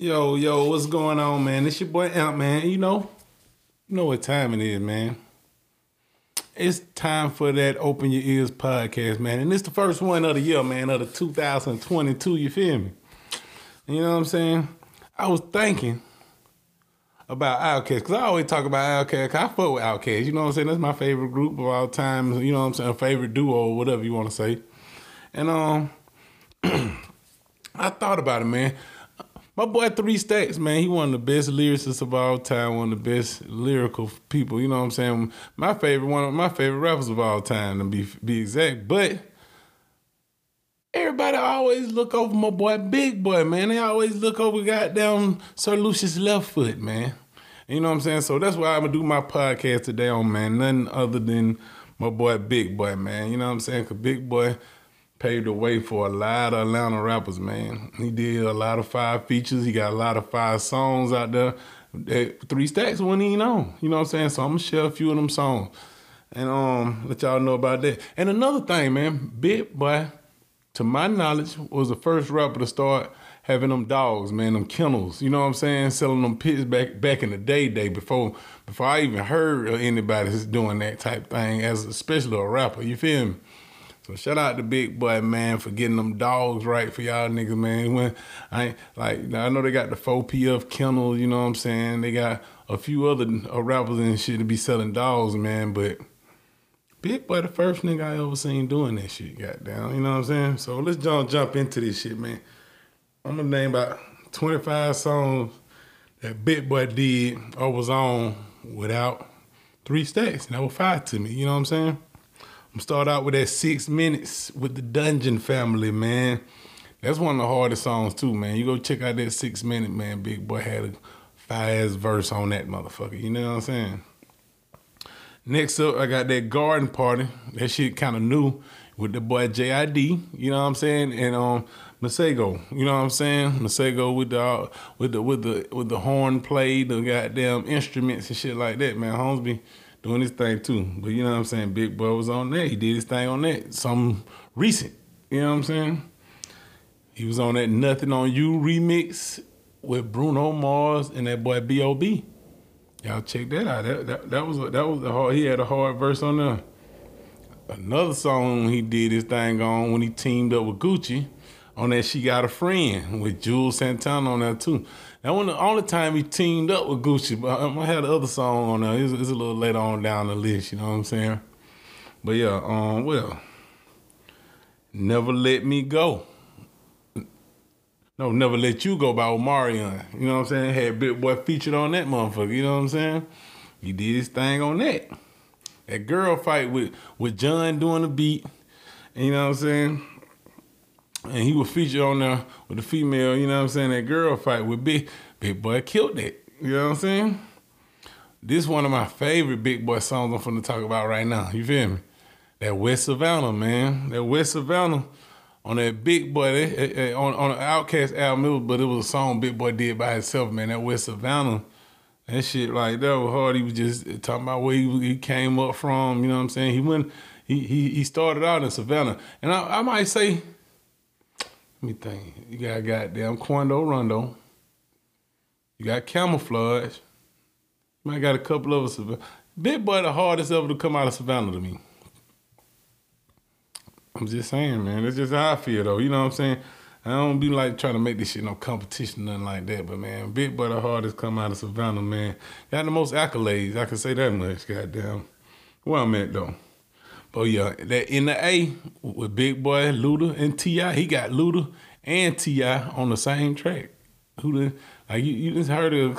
Yo, yo, what's going on, man? It's your boy Amp, man. You know, you know what time it is, man. It's time for that Open Your Ears podcast, man. And it's the first one of the year, man, of the 2022, you feel me? You know what I'm saying? I was thinking about Outkast, because I always talk about Outkast, I fuck with Outkast, you know what I'm saying? That's my favorite group of all time, you know what I'm saying? Favorite duo, whatever you want to say. And um, I thought about it, man. My boy Three Stacks, man, he one of the best lyricists of all time, one of the best lyrical people. You know what I'm saying? My favorite, one of my favorite rappers of all time, to be be exact. But everybody always look over my boy Big Boi, man. They always look over goddamn Sir Lucious left foot, man. You know what I'm saying? So that's why I'm gonna do my podcast today on man, nothing other than my boy Big Boi, man. You know what I'm saying? Cause Big Boi paved the way for a lot of Atlanta rappers, man. He did a lot of five features. He got a lot of five songs out there. That three stacks wasn't even on. You know what I'm saying? So I'm gonna share a few of them songs. And um let y'all know about that. And another thing, man, Big Boi, to my knowledge, was the first rapper to start having them dogs, man, them kennels. You know what I'm saying? Selling them pits back back in the day, day before before I even heard of anybody doing that type thing, as especially a rapper. You feel me? So shout out to Big Boi man for getting them dogs right for y'all niggas, man. When I like I know they got the 4PF kennel, you know what I'm saying? They got a few other uh, rappers and shit to be selling dogs, man, but Big Boi the first nigga I ever seen doing that shit, goddamn. You know what I'm saying? So let's jump jump into this shit, man. I'm gonna name about 25 songs that Big Boi did or was on without three stacks. And that was five to me, you know what I'm saying? I'm start out with that six minutes with the Dungeon Family, man. That's one of the hardest songs too, man. You go check out that six minute, man. Big Boi had a fast verse on that motherfucker. You know what I'm saying? Next up, I got that Garden Party. That shit kind of new with the boy JID. You know what I'm saying? And um, Masego. You know what I'm saying? Masego with the with the with the with the horn play, the goddamn instruments and shit like that, man. Holmesby doing his thing too. But you know what I'm saying? Big Boi was on that. He did his thing on that. Some recent. You know what I'm saying? He was on that Nothing on You remix with Bruno Mars and that boy B.O.B. Y'all check that out. That, that, that was that was a hard. He had a hard verse on there. Another song he did his thing on when he teamed up with Gucci on that She Got a Friend with Juelz Santana on that too. That one the only time he teamed up with Gucci, but I had the other song on there. It's, it's, a little later on down the list, you know what I'm saying? But yeah, um, well, Never Let Me Go. No, Never Let You Go by Omarion. You know what I'm saying? Had Big Boi featured on that motherfucker, you know what I'm saying? He did his thing on that. That girl fight with, with Jon doing the beat. You know what I'm saying? And he was featured on there with the female, you know what I'm saying, that girl fight with Big Big Boi killed it. You know what I'm saying? This one of my favorite Big Boi songs I'm finna talk about right now. You feel me? That West Savannah, man. That West Savannah on that Big Boi, on, on an Outkast album, but it was a song Big Boi did by himself, man. That West Savannah, that shit like that was hard. He was just talking about where he, he came up from, you know what I'm saying? He went, he he, he started out in Savannah. And I, I might say, let me think. You got goddamn Quando Rondo. You got Camoflauge. You might got a couple of us. Big Boi the hardest ever to come out of Savannah to me. I'm just saying, man. That's just how I feel, though. You know what I'm saying? I don't be like trying to make this shit no competition, nothing like that. But man, Big Boi the hardest come out of Savannah, man. Got the most accolades. I can say that much. Goddamn. Where I'm at though. But yeah, that in the A with Big Boi, Luda, and T.I., he got Luda and T.I. on the same track. Who the like you, you just heard it,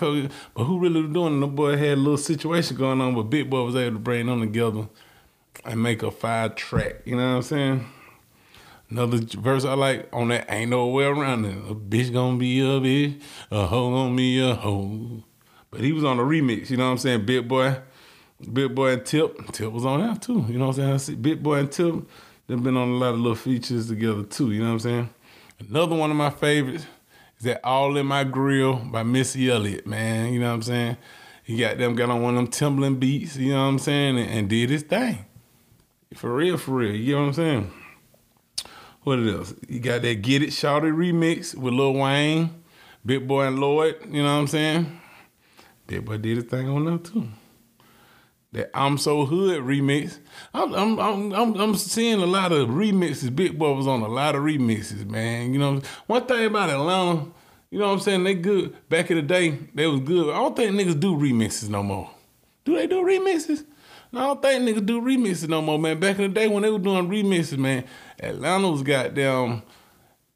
but who really was doing? The boy had a little situation going on, but Big Boi was able to bring them together and make a five track. You know what I'm saying? Another verse I like on that ain't no way around it. A bitch gonna be a bitch, a hoe gonna be a hoe. But he was on the remix, you know what I'm saying? Big Boi Big Boi and Tip. Tip was on that too. You know what I'm saying? I see Big Boi and Tip, they've been on a lot of little features together too. You know what I'm saying? Another one of my favorites is that All in My Grill by Missy Elliott, man. You know what I'm saying? He got them got on one of them Timbaland beats, you know what I'm saying, and, and did his thing. For real, for real. You know what I'm saying? What else? You got that Get It Shawty remix with Lil Wayne, Big Boi and Lloyd, you know what I'm saying? Big Boi did his thing on them too. That I'm So Hood remix. I'm I'm I'm I'm, I'm seeing a lot of remixes. Big Boi was on a lot of remixes, man. You know, one thing about Atlanta, you know what I'm saying? They good. Back in the day, they was good. I don't think niggas do remixes no more. Do they do remixes? No, I don't think niggas do remixes no more, man. Back in the day when they were doing remixes, man, Atlanta was goddamn.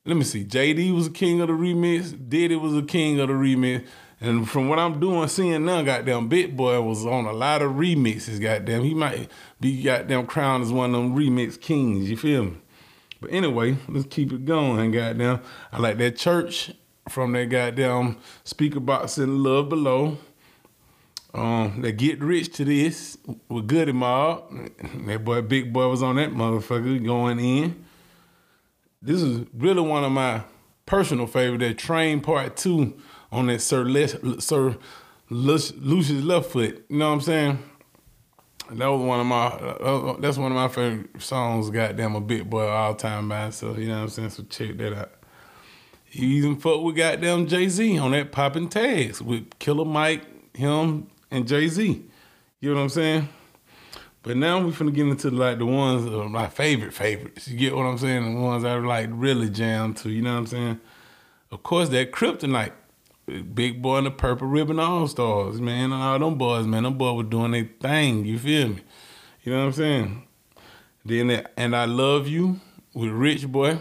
Let me see. JD was a king of the remix. Diddy was a king of the remix. And from what I'm doing, seeing now, goddamn, Big Boi was on a lot of remixes. Goddamn, he might be goddamn crowned as one of them remix kings. You feel me? But anyway, let's keep it going. Goddamn, I like that church from that goddamn Speakerboxxx in Love Below. Um, they get rich to this with Goodie Mob. That boy, Big Boi was on that motherfucker going in. This is really one of my personal favorite. That Train Part Two on that Sir Les, Sir Lucious Left Foot. You know what I'm saying? That was one of my. Uh, that's one of my favorite songs. Goddamn, a Big Boi all time by So you know what I'm saying. So check that out. He even fuck with goddamn Jay Z on that popping tags with Killer Mike, him, and Jay Z. You know what I'm saying? But now we finna get into like the ones of my favorite favorites. You get what I'm saying? The ones I like really jam to. You know what I'm saying? Of course, that Kryptonite, Big Boi and the Purple Ribbon All Stars, man. And all them boys, man. Them boys were doing their thing. You feel me? You know what I'm saying? Then that, and I love you with Rich Boy.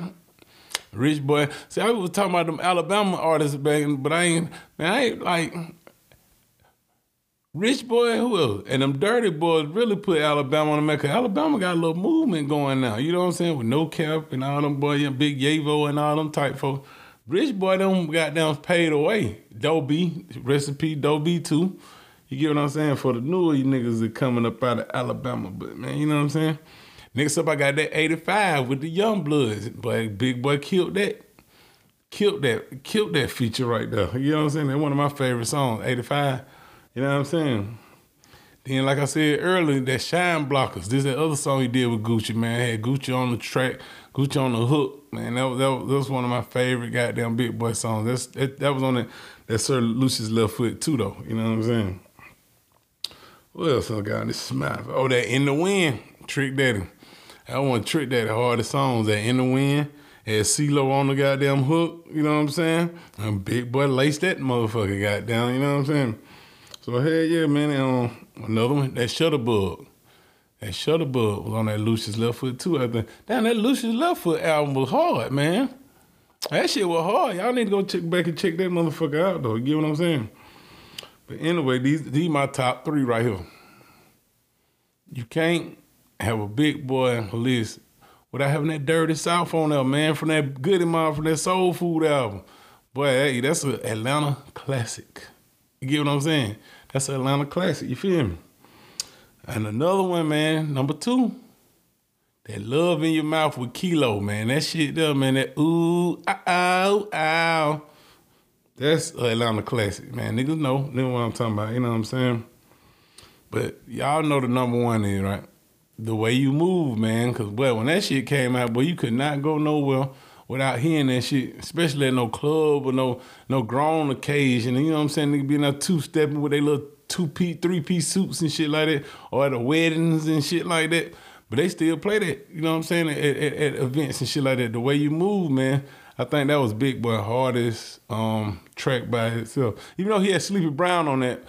Rich Boy. See, I was talking about them Alabama artists back, but I ain't, man, I ain't like Rich Boy, who else? And them dirty boys really put Alabama on the map. Alabama got a little movement going now. You know what I'm saying? With NoCap and all them boys, Big Yavo and all them type folks. Rich Boy them got them paid away. Doe B, recipe Doe B too. You get what I'm saying? For the newer you niggas that coming up out of Alabama. But man, you know what I'm saying? Next up I got that 85 with the YoungBloodZ. But Big Boi killed that. Killed that, killed that feature right there. You know what I'm saying? That's one of my favorite songs, 85. You know what I'm saying? Then, like I said earlier, that Shine Blockers. This is the other song he did with Gucci, man. Had Gucci on the track, Gucci on the hook, man. That was, that that was one of my favorite goddamn Big Boi songs. That's that, that was on that, that Sir Lucious Left Foot too, though. You know what I'm saying? What else I got this smile? Oh, that In the Wind, Trick Daddy. I want Trick Daddy hardest songs. That In the Wind, had CeeLo on the goddamn hook. You know what I'm saying? And Big Boi laced that motherfucker goddamn. You know what I'm saying? So hell yeah, man. And, um, another one, that Shutterbug. That Shutterbug was on that Lucious Left Foot too. I think. Damn, that Lucious Left Foot album was hard, man. That shit was hard. Y'all need to go check back and check that motherfucker out though. You get what I'm saying? But anyway, these these my top three right here. You can't have a Big Boi list without having that Dirty South on there, man, from that Goodie Mob, from that Soul Food album. Boy, hey, that's an Atlanta classic. You get what I'm saying? That's an Atlanta classic. You feel me? And another one, man, number two. That love in your mouth with Kilo, man. That shit there, man. That ooh, ah, ah, ow, ow. Ah. That's an Atlanta classic, man. Niggas know, know what I'm talking about. You know what I'm saying? But y'all know the number one is, right? The way you move, man. Cause boy, when that shit came out, boy, you could not go nowhere without hearing that shit, especially at no club or no no grown occasion. You know what I'm saying? Nigga being out two stepping with their little two piece, three piece suits and shit like that, or at the weddings and shit like that. But they still play that, you know what I'm saying, at, at, at events and shit like that. The way you move, man, I think that was Big Boi hardest um, track by itself. Even though he had Sleepy Brown on that,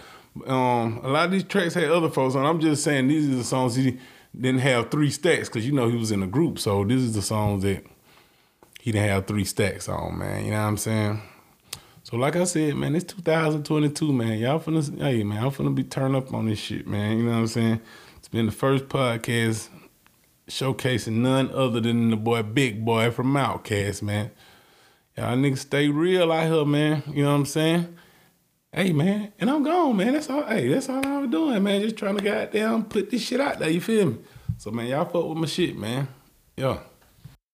um, a lot of these tracks had other folks on. I'm just saying these are the songs he didn't have three stacks because you know he was in a group. So this is the songs that he didn't have three stacks on, man. You know what I'm saying? So like I said, man, it's 2022, man. Y'all finna, hey, man, y'all finna be turned up on this shit, man. You know what I'm saying? It's been the first podcast showcasing none other than the boy Big Boi from Outkast, man. Y'all niggas stay real out here, man. You know what I'm saying? Hey, man, and I'm gone, man. That's all. Hey, that's all I was doing, man. Just trying to goddamn put this shit out there. You feel me? So, man, y'all fuck with my shit, man. Yeah.